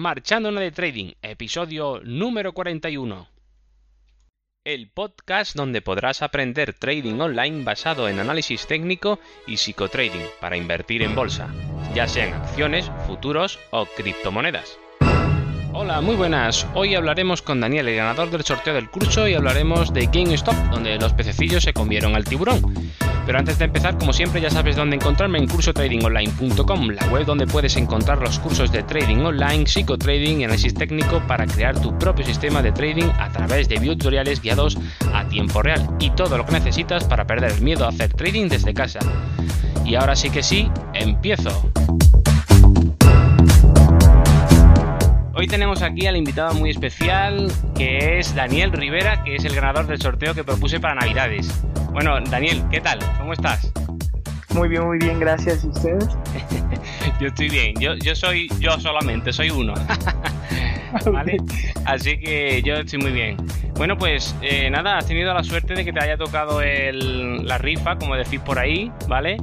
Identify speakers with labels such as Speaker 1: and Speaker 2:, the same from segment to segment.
Speaker 1: Marchando de Trading, episodio número 41. El podcast donde podrás aprender trading online basado en análisis técnico y psicotrading para invertir en bolsa, ya sean acciones, futuros o criptomonedas. Hola, muy buenas. Hoy hablaremos con Daniel, el ganador del sorteo del curso, y hablaremos de GameStop, donde los pececillos se comieron al tiburón. Pero antes de empezar, como siempre, ya sabes dónde encontrarme en cursotradingonline.com, la web donde puedes encontrar los cursos de trading online, psicotrading y análisis técnico para crear tu propio sistema de trading a través de tutoriales guiados a tiempo real y todo lo que necesitas para perder el miedo a hacer trading desde casa. Y ahora sí que sí, empiezo. Hoy tenemos aquí al invitado muy especial, que es Daniel Rivera, que es el ganador del sorteo que propuse para Navidades. Bueno, Daniel, ¿qué tal? ¿Cómo estás?
Speaker 2: Muy bien, muy bien, gracias. ¿Y ustedes?
Speaker 1: yo estoy bien. Yo, yo soy yo solamente, soy uno. ¿Vale? Así que yo estoy muy bien. Bueno, pues eh, nada, has tenido la suerte de que te haya tocado el, la rifa, como decís por ahí, ¿vale?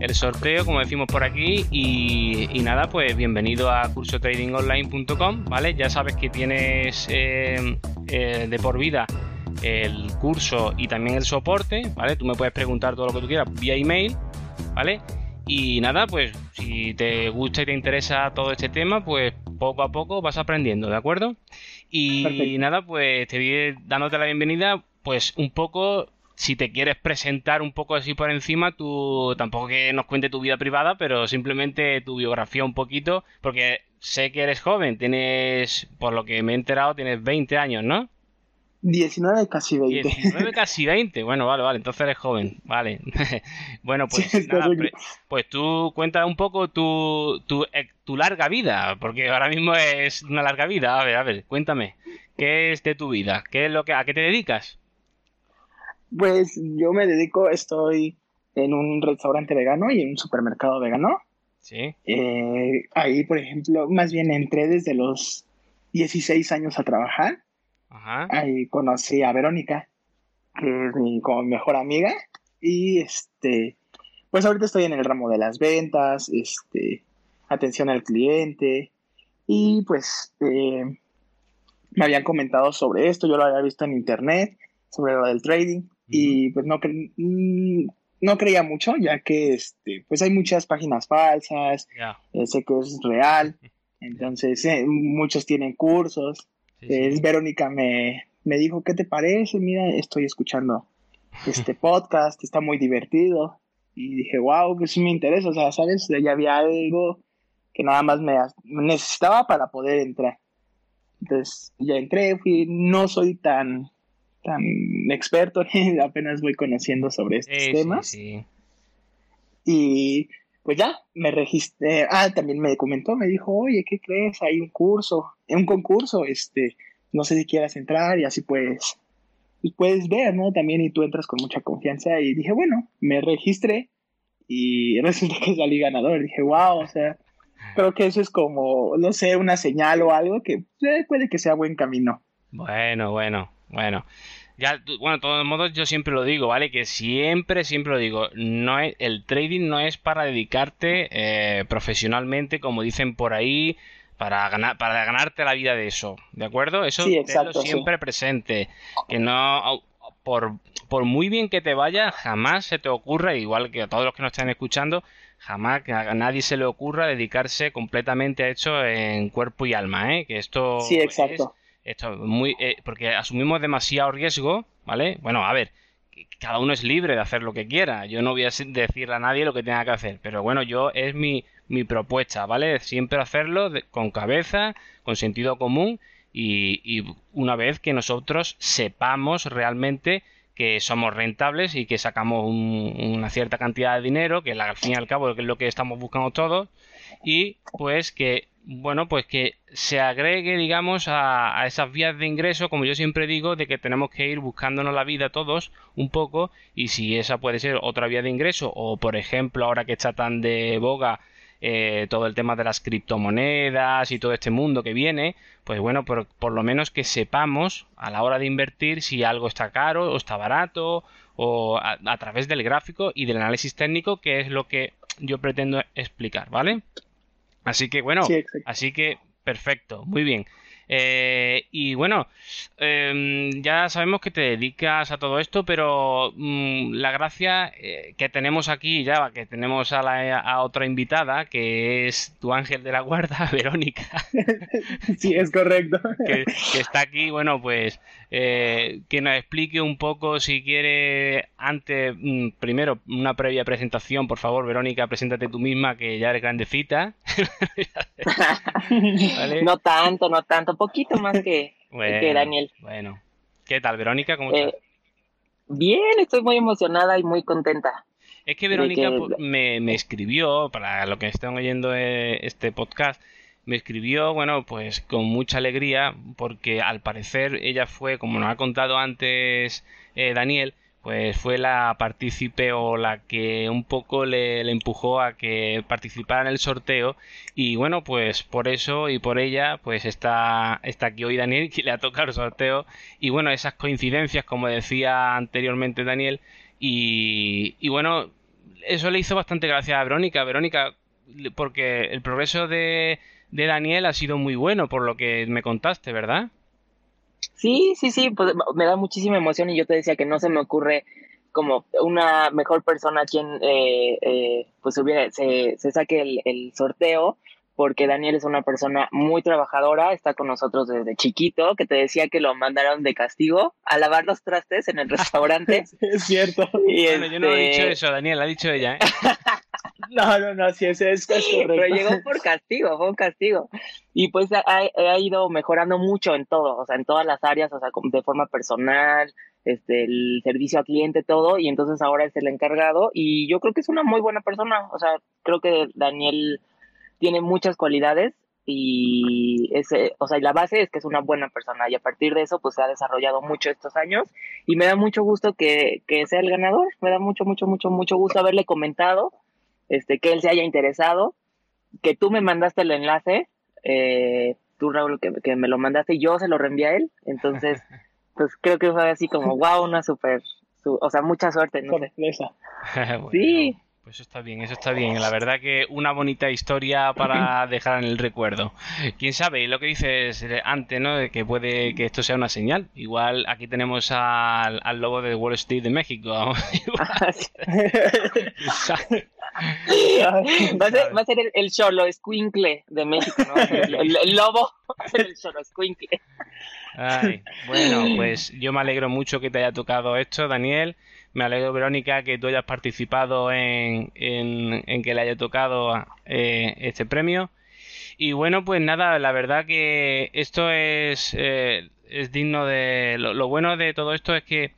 Speaker 1: El sorteo, como decimos por aquí. Y, nada, pues bienvenido a cursotradingonline.com, ¿vale? Ya sabes que tienes eh, eh, de por vida el curso y también el soporte, ¿vale? Tú me puedes preguntar todo lo que tú quieras vía email, ¿vale? Y nada, pues si te gusta y te interesa todo este tema, pues poco a poco vas aprendiendo, ¿de acuerdo? Y nada, pues te voy dándote la bienvenida, pues un poco si te quieres presentar un poco así por encima, tú tampoco que nos cuente tu vida privada, pero simplemente tu biografía un poquito, porque sé que eres joven, tienes, por lo que me he enterado, tienes 20 años, ¿no?
Speaker 2: 19, casi 20.
Speaker 1: 19, casi 20. Bueno, vale, vale, entonces eres joven. Vale. bueno, pues, nada, pues tú cuenta un poco tu, tu, eh, tu, larga vida, porque ahora mismo es una larga vida. A ver, a ver, cuéntame. ¿Qué es de tu vida? ¿Qué es lo que, ¿A qué te dedicas?
Speaker 2: Pues yo me dedico, estoy en un restaurante vegano y en un supermercado vegano.
Speaker 1: Sí.
Speaker 2: Eh, ahí, por ejemplo, más bien entré desde los 16 años a trabajar. Ajá. Ahí conocí a Verónica, que es mi como mejor amiga. Y este, pues ahorita estoy en el ramo de las ventas, este, atención al cliente. Y pues eh, me habían comentado sobre esto, yo lo había visto en internet, sobre lo del trading y pues no, mm, no creía mucho, ya que este, pues hay muchas páginas falsas, eh, sé que es real, entonces eh, muchos tienen cursos. es Verónica me, me dijo, ¿qué te parece? Mira, estoy escuchando este podcast, está muy divertido. Y dije, wow, pues sí me interesa, o sea, ¿sabes? Ya había algo que nada más me necesitaba para poder entrar. Entonces ya entré, fui, no soy tan tan experto, apenas voy conociendo sobre estos temas. Y pues ya, me registré, ah, también me comentó, me dijo, oye, ¿qué crees? Hay un curso, un concurso, este, no sé si quieras entrar y así pues, puedes ver, ¿no? También y tú entras con mucha confianza y dije, bueno, me registré y resulta que salí ganador. Dije, wow, o sea, creo que eso es como, no sé, una señal o algo que eh, puede que sea buen camino.
Speaker 1: Bueno, bueno, bueno, ya, bueno, de todos modos yo siempre lo digo, ¿vale? Que siempre, siempre lo digo, no es, el trading no es para dedicarte eh, profesionalmente, como dicen por ahí, para ganar, para ganarte la vida de eso, ¿de acuerdo? Eso sí, siempre presente, que no, por, por muy bien que te vaya, jamás se te ocurra, igual que a todos los que nos están escuchando, jamás que a nadie se le ocurra dedicarse completamente a eso en cuerpo y alma, ¿eh? Que esto
Speaker 2: sí, exacto.
Speaker 1: Esto muy, eh, porque asumimos demasiado riesgo, ¿vale? Bueno, a ver, cada uno es libre de hacer lo que quiera. Yo no voy a decirle a nadie lo que tenga que hacer. Pero bueno, yo es mi, mi propuesta, ¿vale? Siempre hacerlo con cabeza, con sentido común y, y, una vez que nosotros sepamos realmente que somos rentables y que sacamos una cierta cantidad de dinero, que al fin y al cabo es lo que estamos buscando todos, y pues que bueno, pues que se agregue, digamos, a, esas vías de ingreso, como yo siempre digo, de que tenemos que ir buscándonos la vida todos un poco, y si esa puede ser otra vía de ingreso, o por ejemplo, ahora que está tan de boga eh, todo el tema de las criptomonedas y todo este mundo que viene, pues bueno, por, lo menos que sepamos a la hora de invertir si algo está caro o está barato, o a través del gráfico y del análisis técnico, que es lo que yo pretendo explicar, ¿vale? Así que bueno, así que Perfecto, muy bien. Eh, y bueno, em, ya sabemos que te dedicas a todo esto, pero mm, la gracia eh, que tenemos aquí ya, que tenemos a, la, a otra invitada, que es tu ángel de la guarda, Verónica.
Speaker 3: sí, es correcto.
Speaker 1: que, está aquí, bueno, pues eh, que nos explique un poco si quiere antes, mm, primero, una previa presentación, por favor, Verónica, preséntate tú misma, que ya eres grandecita.
Speaker 3: No tanto, no tanto poquito más que, Daniel.
Speaker 1: Bueno, ¿qué tal, Verónica? ¿Cómo estás? Eh,
Speaker 3: bien, estoy muy emocionada y muy contenta.
Speaker 1: Es que Verónica me, me, escribió, para lo que estén oyendo eh, este podcast, me escribió, bueno, pues con mucha alegría, porque al parecer ella fue, como nos ha contado antes eh, Daniel, pues fue la partícipe o la que un poco le, empujó a que participara en el sorteo. Y bueno pues por eso y por ella pues está, está aquí hoy Daniel que le ha tocado el sorteo. Y bueno esas coincidencias como decía anteriormente Daniel y, y bueno eso le hizo bastante gracia a Verónica. Verónica porque el progreso de, de Daniel ha sido muy bueno por lo que me contaste ¿verdad?
Speaker 3: Sí, sí, sí, pues me da muchísima emoción y yo te decía que no se me ocurre como una mejor persona quien eh, eh, pues hubiera, se, se saque el, el, sorteo porque Daniel es una persona muy trabajadora, está con nosotros desde chiquito, que te decía que lo mandaron de castigo a lavar los trastes en el restaurante.
Speaker 1: es cierto. bueno, yo no he dicho este eso, Daniel, ha dicho ella. ¿eh?
Speaker 3: No, no, no, sí, ese es, Pero llegó por castigo, fue un castigo. Y pues ha, ha, ido mejorando mucho en todo, o sea, en todas las áreas, o sea, de forma personal, este, el servicio al cliente, todo, y entonces ahora es el encargado, y yo creo que es una muy buena persona, o sea, creo que Daniel tiene muchas cualidades y ese, o sea, y la base es que es una buena persona y a partir de eso pues se ha desarrollado mucho estos años y me da mucho gusto que, que sea el ganador, me da mucho, mucho, mucho, mucho gusto haberle comentado este, que él se haya interesado, que tú me mandaste el enlace, eh, tú Raúl, que, me lo mandaste y yo se lo reenvié a él, entonces, pues creo que fue así como, wow, una súper, o sea, mucha suerte, ¿no?
Speaker 1: Sí. Pues eso está bien, eso está bien. La verdad que una bonita historia para dejar en el recuerdo. Quién sabe, lo que dices antes, ¿no? De que puede que esto sea una señal. Igual aquí tenemos al, al lobo de Wall Street de México.
Speaker 3: Va, a ser, va a ser el, el cholo escuincle de México, ¿no? El, lobo va a ser el cholo escuincle.
Speaker 1: Ay, bueno, pues yo me alegro mucho que te haya tocado esto, Daniel. Me alegro, Verónica, que tú hayas participado en, en, que le haya tocado eh, este premio. Y bueno, pues nada, la verdad que esto es, eh, es digno de... Lo, lo, bueno de todo esto es que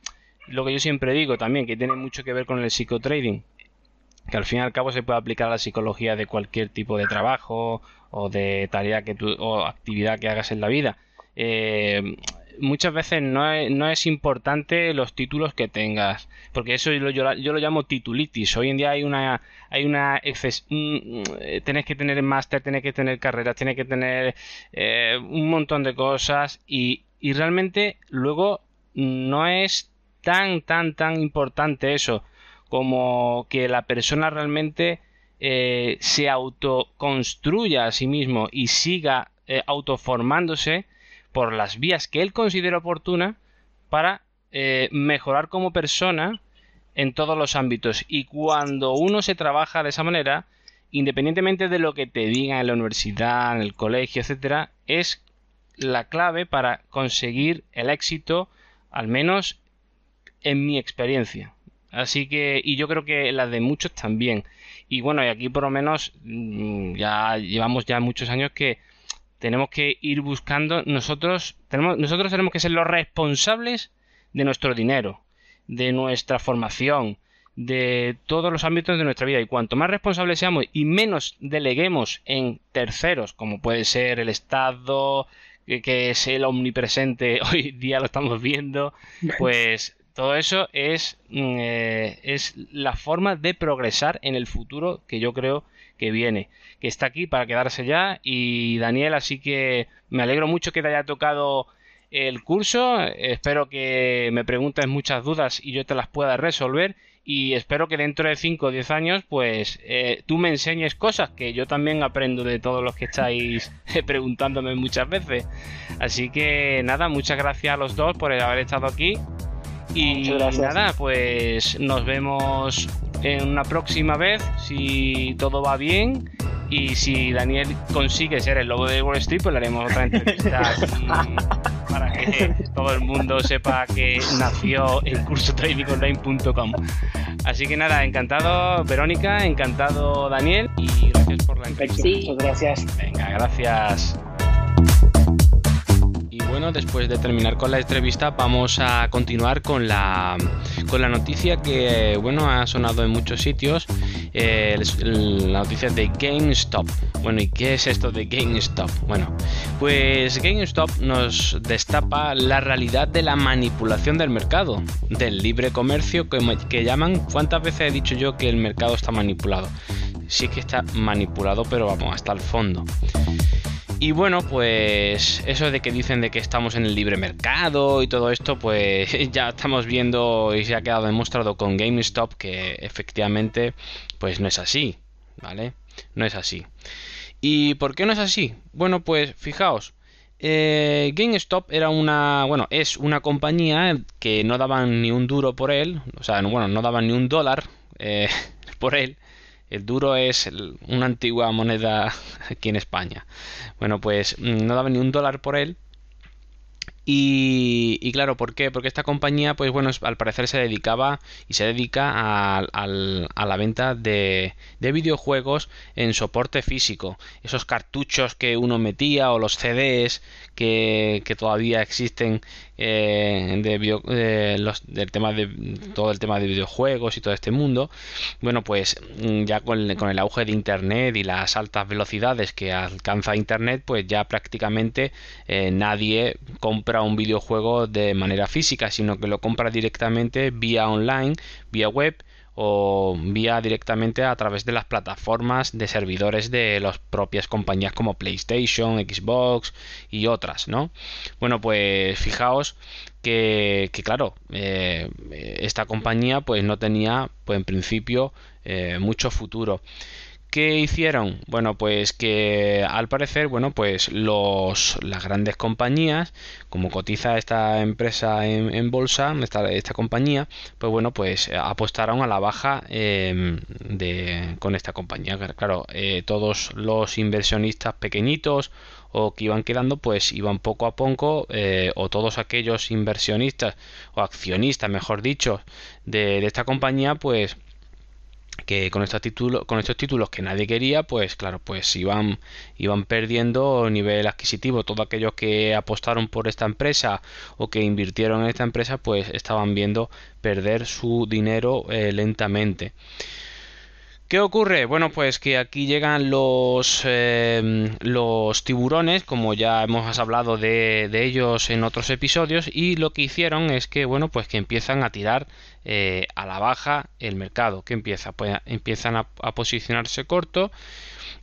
Speaker 1: lo que yo siempre digo también, que tiene mucho que ver con el psicotrading que al fin y al cabo se puede aplicar a la psicología de cualquier tipo de trabajo o de tarea que tú, o actividad que hagas en la vida. Eh, muchas veces no es, no es, importante los títulos que tengas, porque eso yo, lo llamo titulitis. Hoy en día hay una hay una exces, tienes que tener máster, tienes que tener carreras, tienes que tener eh, un montón de cosas y, y realmente luego no es tan tan tan importante eso como que la persona realmente eh, se autoconstruya a sí mismo y siga eh, autoformándose por las vías que él considera oportunas para eh, mejorar como persona en todos los ámbitos. Y cuando uno se trabaja de esa manera, independientemente de lo que te digan en la universidad, en el colegio, etcétera, es la clave para conseguir el éxito, al menos en mi experiencia. Así que, y yo creo que las de muchos también. Y bueno, y aquí por lo menos mm, ya llevamos ya muchos años que tenemos que ir buscando, nosotros tenemos, nosotros tenemos que ser los responsables de nuestro dinero, de nuestra formación, de todos los ámbitos de nuestra vida. Y cuanto más responsables seamos y menos deleguemos en terceros, como puede ser el Estado, que es el omnipresente, hoy día lo estamos viendo, pues todo eso es, mm, eh, es la forma de progresar en el futuro que yo creo que viene, que está aquí para quedarse ya. Y Daniel, así que me alegro mucho que te haya tocado el curso. Espero que me preguntes muchas dudas y yo te las pueda resolver. y espero que dentro de 5 o 10 años pues eh, tú me enseñes cosas que yo también aprendo de todos los que estáis preguntándome muchas veces. Así que nada, muchas gracias a los dos por haber estado aquí. Y nada, pues nos vemos en una próxima vez si todo va bien. Y si Daniel consigue ser el lobo de Wall Street, pues le haremos otra entrevista para que todo el mundo sepa que nació el curso tradingonline.com. Así que nada, encantado Verónica, encantado Daniel y gracias por la
Speaker 2: entrevista. Muchas gracias.
Speaker 1: Venga, gracias después de terminar con la entrevista, vamos a continuar con la, con la noticia que bueno ha sonado en muchos sitios. Eh, la noticia de GameStop. Bueno, ¿y qué es esto de GameStop? Bueno, pues GameStop nos destapa la realidad de la manipulación del mercado, del libre comercio que, que llaman. ¿Cuántas veces he dicho yo que el mercado está manipulado? Sí que está manipulado, pero vamos, hasta el fondo. Y bueno, pues eso de que dicen de que estamos en el libre mercado y todo esto, pues ya estamos viendo y se ha quedado demostrado con GameStop que efectivamente pues no es así, ¿vale? No es así. ¿Y por qué no es así? Bueno, pues fijaos, eh, GameStop era una, bueno, es una compañía que no daban ni un duro por él, o sea, bueno, no daban ni un dólar eh, por él, el duro es una antigua moneda aquí en España. Bueno, pues mm, no daba ni un dólar por él. Y, claro, ¿por qué? Porque esta compañía, pues bueno, al parecer se dedicaba y se dedica a, la venta de, videojuegos en soporte físico. Esos cartuchos que uno metía o los CDs que, que todavía existen eh, de los, del tema de todo el tema de videojuegos y todo este mundo bueno pues mm, ya con, el auge de internet y las altas velocidades que alcanza internet pues ya prácticamente eh, nadie compra un videojuego de manera física sino que lo compra directamente vía online vía web o vía directamente a través de las plataformas de servidores de las propias compañías como PlayStation, Xbox y otras, ¿no? Bueno, pues fijaos que, claro, eh, esta compañía pues no tenía, pues en principio, eh, mucho futuro. ¿Qué hicieron? Bueno, pues que al parecer, bueno, pues los, las grandes compañías, como cotiza esta empresa en, bolsa, esta, compañía, pues bueno, pues apostaron a la baja em, de, con esta compañía. Claro, eh, todos los inversionistas pequeñitos o que iban quedando, pues iban poco a poco, eh, o todos aquellos inversionistas o accionistas, mejor dicho, de, de esta compañía, pues que con estos títulos con estos títulos que nadie quería pues claro pues iban iban perdiendo nivel adquisitivo. Todos aquellos que apostaron por esta empresa o que invirtieron en esta empresa pues estaban viendo perder su dinero eh, lentamente ¿Qué ocurre? Bueno, pues que aquí llegan los, em, los tiburones, como ya hemos hablado de, de, ellos en otros episodios, y lo que hicieron es que, bueno, pues que empiezan a tirar eh, a la baja el mercado. ¿Qué empieza? Pues empiezan a, posicionarse corto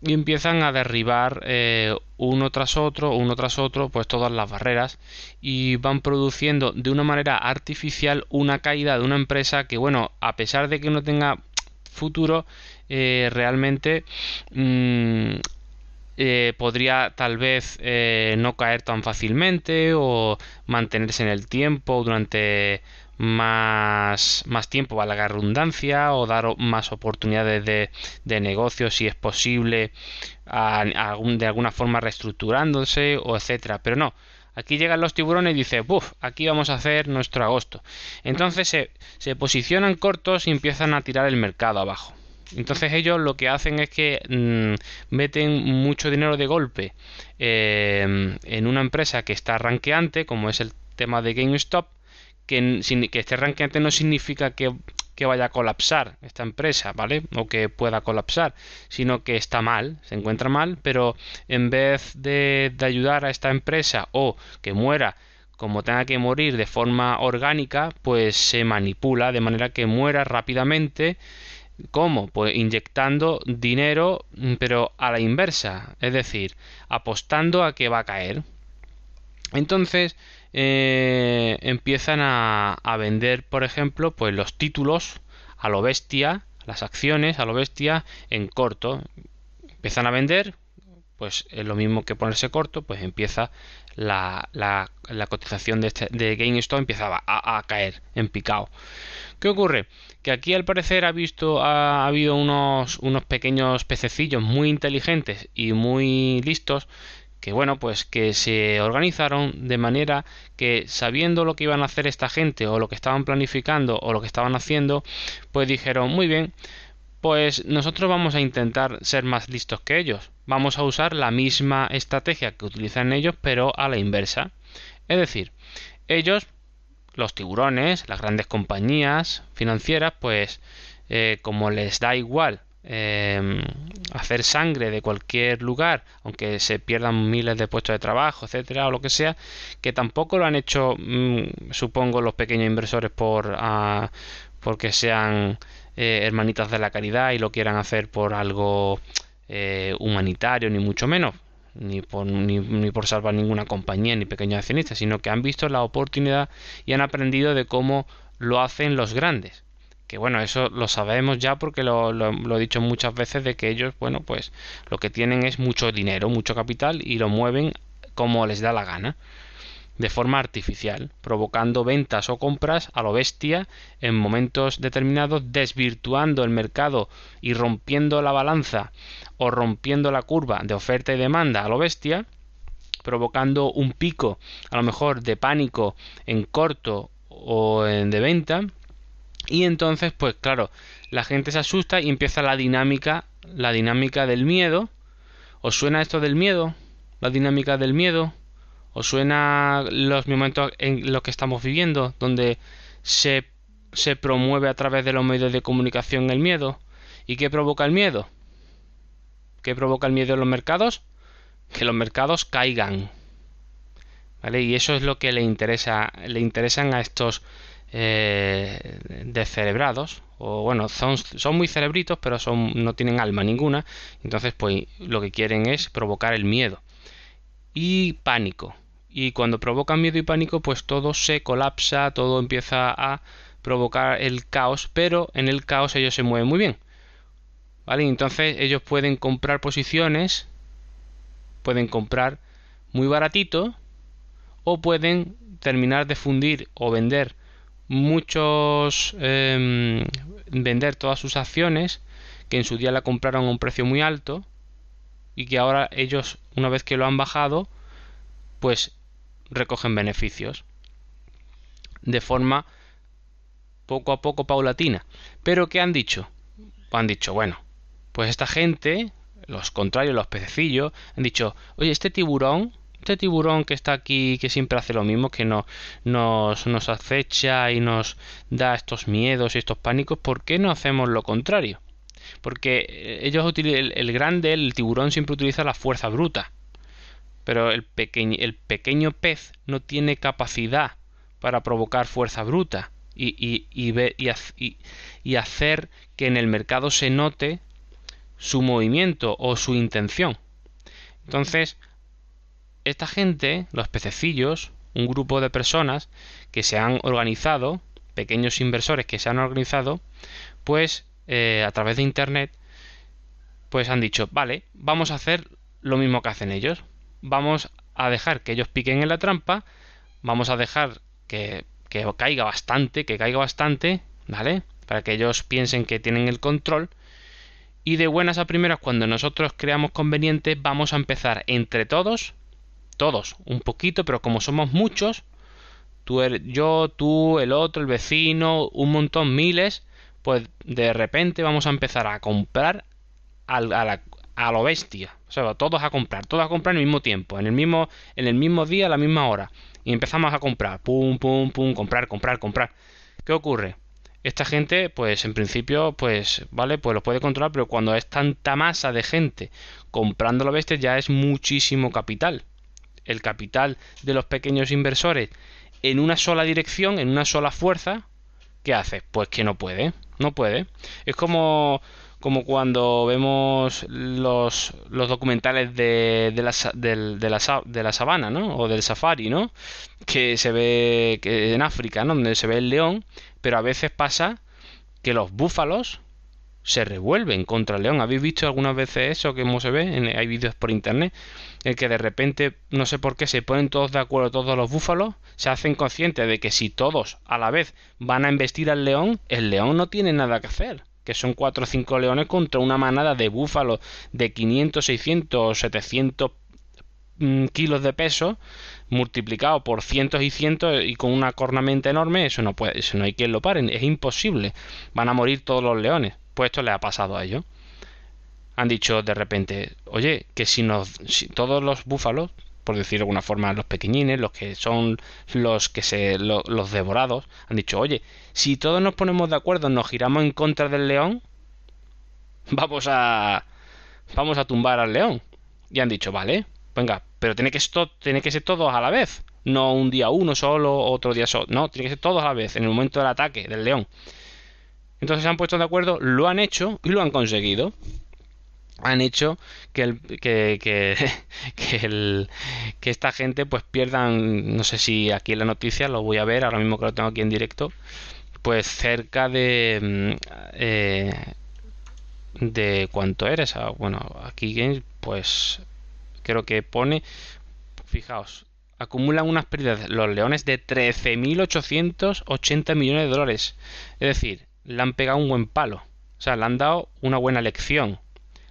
Speaker 1: y empiezan a derribar eh, uno tras otro, uno tras otro, pues todas las barreras y van produciendo de una manera artificial una caída de una empresa que, bueno, a pesar de que no tenga futuro, eh, realmente mm, eh, podría tal vez eh, no caer tan fácilmente o mantenerse en el tiempo durante más, más tiempo, valga la redundancia, o dar más oportunidades de, de negocio si es posible, de alguna forma reestructurándose, o etcétera. Pero no, aquí llegan los tiburones y dice, buf, aquí vamos a hacer nuestro agosto. Entonces se, se posicionan cortos y empiezan a tirar el mercado abajo. Entonces ellos lo que hacen es que mm, meten mucho dinero de golpe eh, en una empresa que está ranqueante, como es el tema de GameStop, que, que esté ranqueante no significa que, que, vaya a colapsar esta empresa, ¿vale? O que pueda colapsar, sino que está mal, se encuentra mal, pero en vez de, de ayudar a esta empresa o que muera como tenga que morir de forma orgánica, pues se manipula de manera que muera rápidamente ¿Cómo? Pues inyectando dinero, mm, pero a la inversa, es decir, apostando a que va a caer. Entonces eh, empiezan a, a, vender, por ejemplo, pues los títulos a lo bestia las acciones, a lo bestia en corto. Empiezan a vender, pues es lo mismo que ponerse corto, pues empieza la, la, cotización de, este, de GameStop empieza a, a, caer en picado. ¿Qué ocurre? Que aquí al parecer ha visto ha, habido unos, unos pequeños pececillos muy inteligentes y muy listos que bueno pues que se organizaron de manera que sabiendo lo que iban a hacer esta gente o lo que estaban planificando o lo que estaban haciendo pues dijeron muy bien pues nosotros vamos a intentar ser más listos que ellos. Vamos a usar la misma estrategia que utilizan ellos, pero a la inversa. Es decir, ellos, los tiburones, las grandes compañías financieras, pues eh, como les da igual eh, hacer sangre de cualquier lugar, aunque se pierdan miles de puestos de trabajo, etcétera, o lo que sea, que tampoco lo han hecho, mm, supongo, los pequeños inversores por ah, porque sean eh, hermanitas de la caridad y lo quieran hacer por algo eh, humanitario, ni mucho menos, ni por, ni, por salvar ninguna compañía ni pequeños accionistas, sino que han visto la oportunidad y han aprendido de cómo lo hacen los grandes. Que bueno, eso lo sabemos ya porque lo, lo he dicho muchas veces de que ellos, bueno, pues lo que tienen es mucho dinero, mucho capital y lo mueven como les da la gana de forma artificial, provocando ventas o compras a lo bestia en momentos determinados, desvirtuando el mercado y rompiendo la balanza o rompiendo la curva de oferta y demanda a lo bestia, provocando un pico a lo mejor de pánico en corto o en de venta. Y entonces pues claro la gente se asusta y empieza la dinámica la dinámica del miedo. ¿os suena esto del miedo? la dinámica del miedo ¿Os suena los momentos en los que estamos viviendo, donde se, se promueve a través de los medios de comunicación el miedo? ¿Y qué provoca el miedo? ¿Qué provoca el miedo en los mercados? Que los mercados caigan. ¿Vale? Y eso es lo que le interesa, le interesan a estos eh, descerebrados. O bueno, son, son muy cerebritos, pero son, no tienen alma ninguna. Entonces, pues lo que quieren es provocar el miedo. Y pánico y cuando provocan miedo y pánico pues todo se colapsa, todo empieza a provocar el caos, pero en el caos ellos se mueven muy bien. ¿Vale? Entonces ellos pueden comprar posiciones, pueden comprar muy baratito o pueden terminar de fundir o vender muchos em, vender todas sus acciones que en su día la compraron a un precio muy alto y que ahora ellos una vez que lo han bajado pues recogen beneficios de forma poco a poco paulatina. Pero ¿qué han dicho? Han dicho, bueno, pues esta gente, los contrarios, los pececillos, han dicho, oye, este tiburón, este tiburón que está aquí, que siempre hace lo mismo, que no, nos, nos acecha y nos da estos miedos y estos pánicos, ¿por qué no hacemos lo contrario? Porque eh, ellos el, el grande, el tiburón siempre utiliza la fuerza bruta pero el, pequeño, el pequeño pez no tiene capacidad para provocar fuerza bruta y, y, y, y, hacer que en el mercado se note su movimiento o su intención. Entonces, esta gente, los pececillos, un grupo de personas que se han organizado, pequeños inversores que se han organizado, pues eh, a través de Internet, pues han dicho, vale, vamos a hacer lo mismo que hacen ellos vamos a dejar que ellos piquen en la trampa, vamos a dejar que, que caiga bastante, que caiga bastante, ¿vale? Para que ellos piensen que tienen el control. Y de buenas a primeras, cuando nosotros creamos conveniente, vamos a empezar entre todos, todos, un poquito, pero como somos muchos, tú, yo, tú, el otro, el vecino, un montón, miles, pues de repente vamos a empezar a comprar a la, a lo bestia. O sea, todos a comprar, todos a comprar en el mismo tiempo, en el mismo, en el mismo día, a la misma hora. Y empezamos a comprar, pum, pum, pum, comprar, comprar, comprar. ¿Qué ocurre? Esta gente, pues en principio, pues, vale, pues lo puede controlar, pero cuando es tanta masa de gente comprando lo bestia, ya es muchísimo capital. El capital de los pequeños inversores en una sola dirección, en una sola fuerza, ¿qué hace? Pues que no puede, no puede. Es como como cuando vemos los, los documentales de, de, la, de, de, la, de la sabana, ¿no? O del safari, ¿no? Que se ve que en África, ¿no? Donde se ve el león, pero a veces pasa que los búfalos se revuelven contra el león. ¿Habéis visto algunas veces eso que se ve? hay vídeos por internet. El que de repente, no sé por qué, se ponen todos de acuerdo, todos los búfalos, se hacen conscientes de que si todos a la vez van a embestir al león, el león no tiene nada que hacer. Que son cuatro o cinco leones contra una manada de búfalos de 500, 600, 700 kilos de peso multiplicado por cientos y cientos y con una cornamenta enorme, eso no puede, eso no hay quien lo pare, es imposible. Van a morir todos los leones. Pues esto le ha pasado a ellos. Han dicho de repente, oye, que si nos todos los búfalos, por decir de alguna forma, los pequeñines, los que son los que se los devorados, han dicho, oye, si todos nos ponemos de acuerdo, nos giramos en contra del león, vamos a vamos a tumbar al león. Y han dicho, vale, venga, pero tiene que, tiene que ser todos a la vez. No un día uno solo, otro día solo. No, tiene que ser todos a la vez, en el momento del ataque del león. Entonces se han puesto de acuerdo, lo han hecho y lo han conseguido. Han hecho que el, que, que, que, el, que esta gente pues pierdan, no sé si aquí en la noticia lo voy a ver, ahora mismo que lo tengo aquí en directo, pues cerca de... Mm, eh, de cuánto eres, bueno, aquí pues creo que pone, fijaos, acumulan unas pérdidas los leones de 13.880 millones de dólares. Es decir, le han pegado un buen palo. O sea, le han dado una buena lección.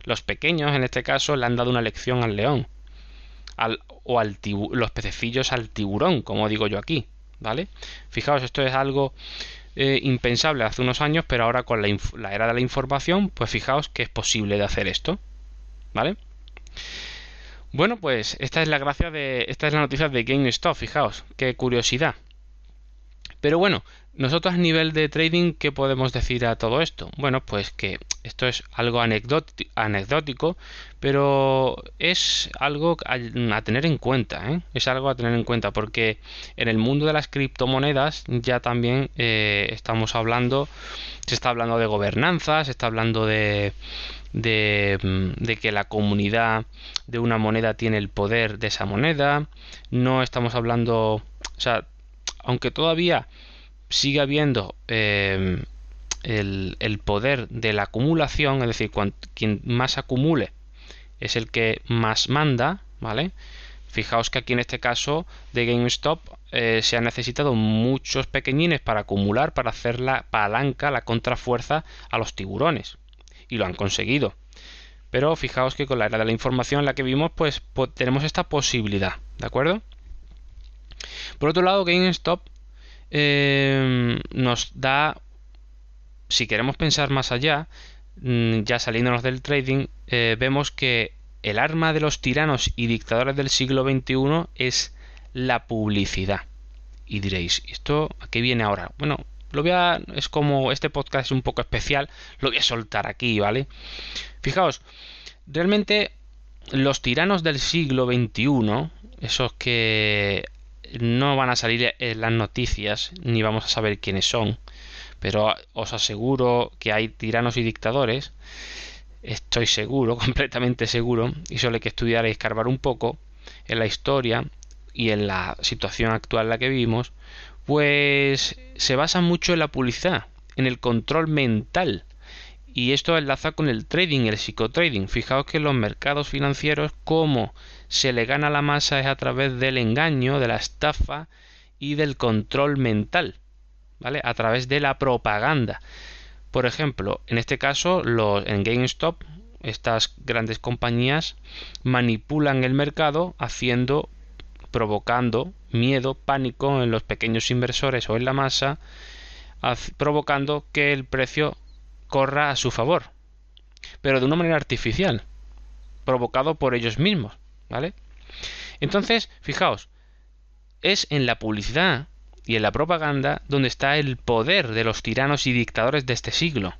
Speaker 1: Los pequeños, en este caso, le han dado una lección al león. Al, o al los pececillos al tiburón, como digo yo aquí. ¿Vale? Fijaos, esto es algo eh, impensable hace unos años, pero ahora con la, la era de la información, pues fijaos que es posible de hacer esto. ¿Vale? Bueno, pues esta es la gracia de. Esta es la noticia de GameStop, fijaos, qué curiosidad. Pero bueno, nosotros a nivel de trading, ¿qué podemos decir a todo esto? Bueno, pues que esto es algo anecdótico, pero es algo a, tener en cuenta, ¿eh? es algo a tener en cuenta, porque en el mundo de las criptomonedas ya también eh, estamos hablando, se está hablando de gobernanza, se está hablando de, de, de, que la comunidad de una moneda tiene el poder de esa moneda. No estamos hablando, o sea, aunque todavía sigue habiendo em, el, poder de la acumulación, es decir, quien más acumule es el que más manda, ¿vale? Fijaos que aquí en este caso de GameStop eh, se han necesitado muchos pequeñines para acumular, para hacer la palanca, la contrafuerza a los tiburones. Y lo han conseguido. Pero fijaos que con la era de la información en la que vimos, pues tenemos esta posibilidad, ¿de acuerdo? Por otro lado, GameStop eh, nos da, si queremos pensar más allá, mm, ya saliéndonos del trading, eh, vemos que el arma de los tiranos y dictadores del siglo XXI es la publicidad. Y diréis, ¿esto a qué viene ahora? Bueno, lo voy a, es como este podcast es un poco especial, lo voy a soltar aquí, ¿vale? Fijaos, realmente los tiranos del siglo XXI, esos que no van a salir en las noticias ni vamos a saber quiénes son, pero os aseguro que hay tiranos y dictadores, estoy seguro, completamente seguro, y solo hay que estudiar y escarbar un poco en la historia y en la situación actual en la que vivimos, pues se basa mucho en la publicidad, en el control mental. Y esto enlaza con el trading, el psicotrading. Fijaos que los mercados financieros, como se le gana la masa es a través del engaño, de la estafa y del control mental, ¿vale? A través de la propaganda. Por ejemplo, en este caso, los, en GameStop, estas grandes compañías manipulan el mercado haciendo, provocando miedo, pánico en los pequeños inversores o en la masa, provocando que el precio corra a su favor, pero de una manera artificial, provocado por ellos mismos. ¿Vale? Entonces, fijaos, es en la publicidad y en la propaganda donde está el poder de los tiranos y dictadores de este siglo.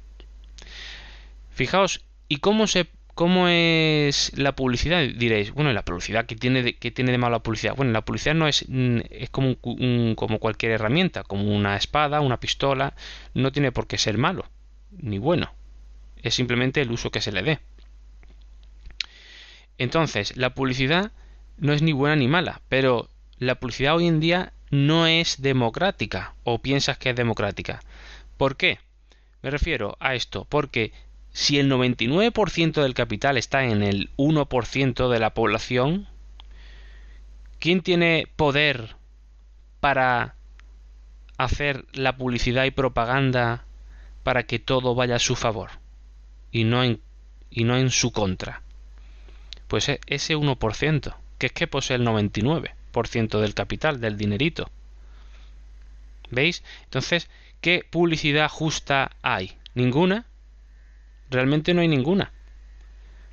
Speaker 1: Fijaos, ¿y cómo se cómo es la publicidad? Diréis, bueno, la publicidad ¿qué tiene de, qué tiene de malo la publicidad? Bueno, la publicidad no es mm, es como como cualquier herramienta, como una espada, una pistola, no tiene por qué ser malo ni bueno. Es simplemente el uso que se le dé. Entonces, la publicidad no es ni buena ni mala, pero la publicidad hoy en día no es democrática o piensas que es democrática. ¿Por qué? Me refiero a esto porque si el 99% del capital está en el 1% de la población, ¿quién tiene poder para hacer la publicidad y propaganda para que todo vaya a su favor y no en, y no en su contra? Pues e, ese 1%, que es que posee el 99% del capital, del dinerito. ¿Veis? Entonces, ¿qué publicidad justa hay? ¿Ninguna? Realmente no hay ninguna.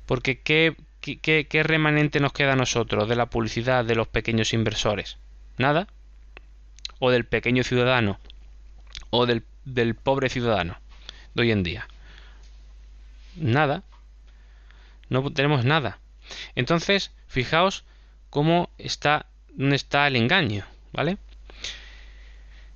Speaker 1: Porque ¿qué, qué, qué remanente nos queda a nosotros de la publicidad de los pequeños inversores? Nada. O del pequeño ciudadano. O del, del pobre ciudadano de hoy en día. Nada. No tenemos nada. Entonces, fijaos cómo está, dónde está el engaño, ¿vale?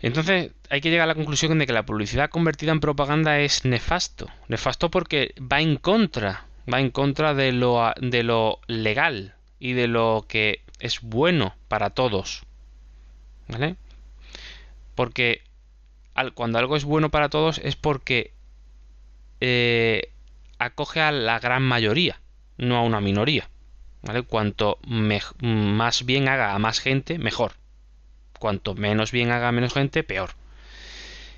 Speaker 1: Entonces hay que llegar a la conclusión de que la publicidad convertida en propaganda es nefasto. Nefasto porque va en contra, va en contra de lo, de lo legal y de lo que es bueno para todos. ¿Vale? Porque cuando algo es bueno para todos es porque eh, acoge a la gran mayoría, no a una minoría. ¿Vale? Cuanto más bien haga a más gente, mejor cuanto menos bien haga menos gente, peor.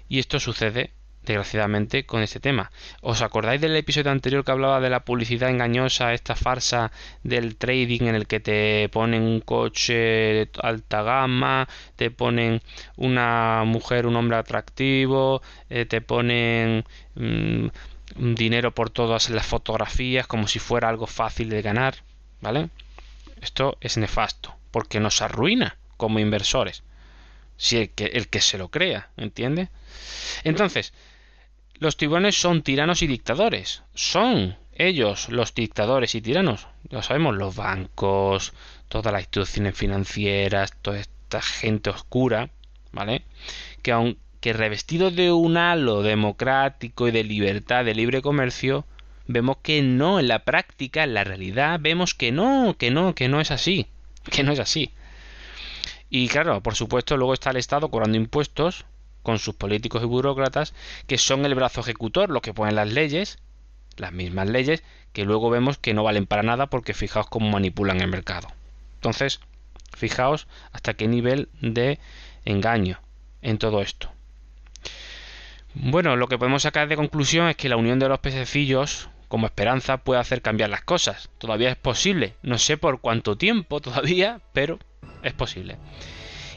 Speaker 1: Y esto sucede, desgraciadamente, con este tema. ¿Os acordáis del episodio anterior que hablaba de la publicidad engañosa, esta farsa del trading en el que te ponen un coche de alta gama, te ponen una mujer, un hombre atractivo, eh, te ponen mm, dinero por todas las fotografías como si fuera algo fácil de ganar? ¿Vale? Esto es nefasto, porque nos arruina como inversores si el que, se lo crea, ¿entiende? Entonces, los tiburones son tiranos y dictadores. Son ellos los dictadores y tiranos. Ya sabemos, los bancos, todas las instituciones financieras, toda esta gente oscura, ¿vale? Que aunque revestido de un halo democrático y de libertad, de libre comercio, vemos que no en la práctica, en la realidad, vemos que no, que no, que no es así, que no es así. Y claro, por supuesto, luego está el Estado cobrando impuestos con sus políticos y burócratas, que son el brazo ejecutor, los que ponen las leyes, las mismas leyes, que luego vemos que no valen para nada porque fijaos cómo manipulan el mercado. Entonces, fijaos hasta qué nivel de engaño en todo esto. Bueno, lo que podemos sacar de conclusión es que la unión de los pececillos como esperanza puede hacer cambiar las cosas. Todavía es posible. No sé por cuánto tiempo todavía, pero es posible.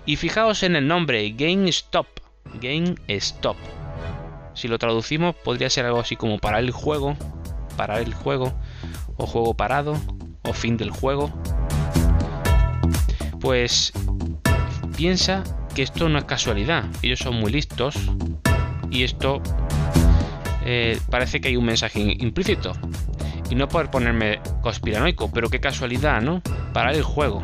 Speaker 1: Y fijaos en el nombre GameStop. GameStop. Si lo traducimos podría ser algo así como parar el juego, parar el juego, o juego parado, o fin del juego. Pues piensa que esto no es casualidad. Ellos son muy listos y esto eh, parece que hay un mensaje implícito. Y no por ponerme conspiranoico, pero qué casualidad, ¿no? Parar el juego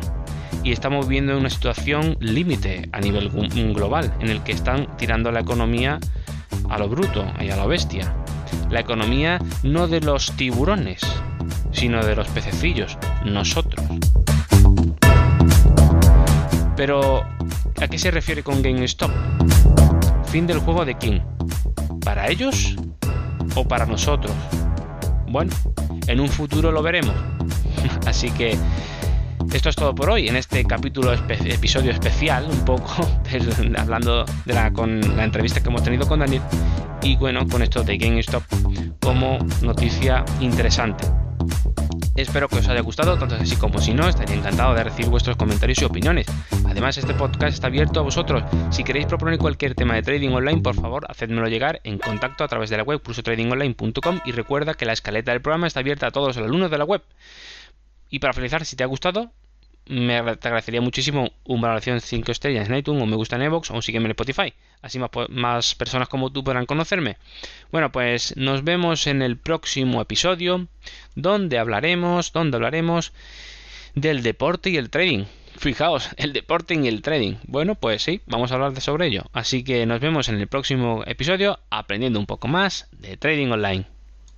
Speaker 1: y estamos viendo una situación límite a nivel global en el que están tirando la economía a lo bruto y a la bestia. La economía no de los tiburones, sino de los pececillos, nosotros. Pero, ¿a qué se refiere con GameStop? Fin del juego de quién? ¿Para ellos o para nosotros? Bueno, en un futuro lo veremos. Así que esto es todo por hoy en este capítulo, episodio especial, un poco hablando de la, con la entrevista que hemos tenido con Daniel y bueno, con esto de GameStop como noticia interesante. Espero que os haya gustado, tanto así como si no, estaría encantado de recibir vuestros comentarios y opiniones. Además, este podcast está abierto a vosotros. Si queréis proponer cualquier tema de trading online, por favor, hacedmelo llegar en contacto a través de la web pulsotradingonline.com y recuerda que la escaleta del programa está abierta a todos los alumnos de la web. Y para finalizar, si te ha gustado, me agradecería muchísimo una valoración 5 estrellas en iTunes o me gusta en Evox o sígueme en Spotify. Así más, más personas como tú podrán conocerme. Bueno, pues nos vemos en el próximo episodio donde hablaremos, donde hablaremos del deporte y el trading. Fijaos, el deporte y el trading. Bueno, pues sí, vamos a hablar sobre ello. Así que nos vemos en el próximo episodio aprendiendo un poco más de trading online.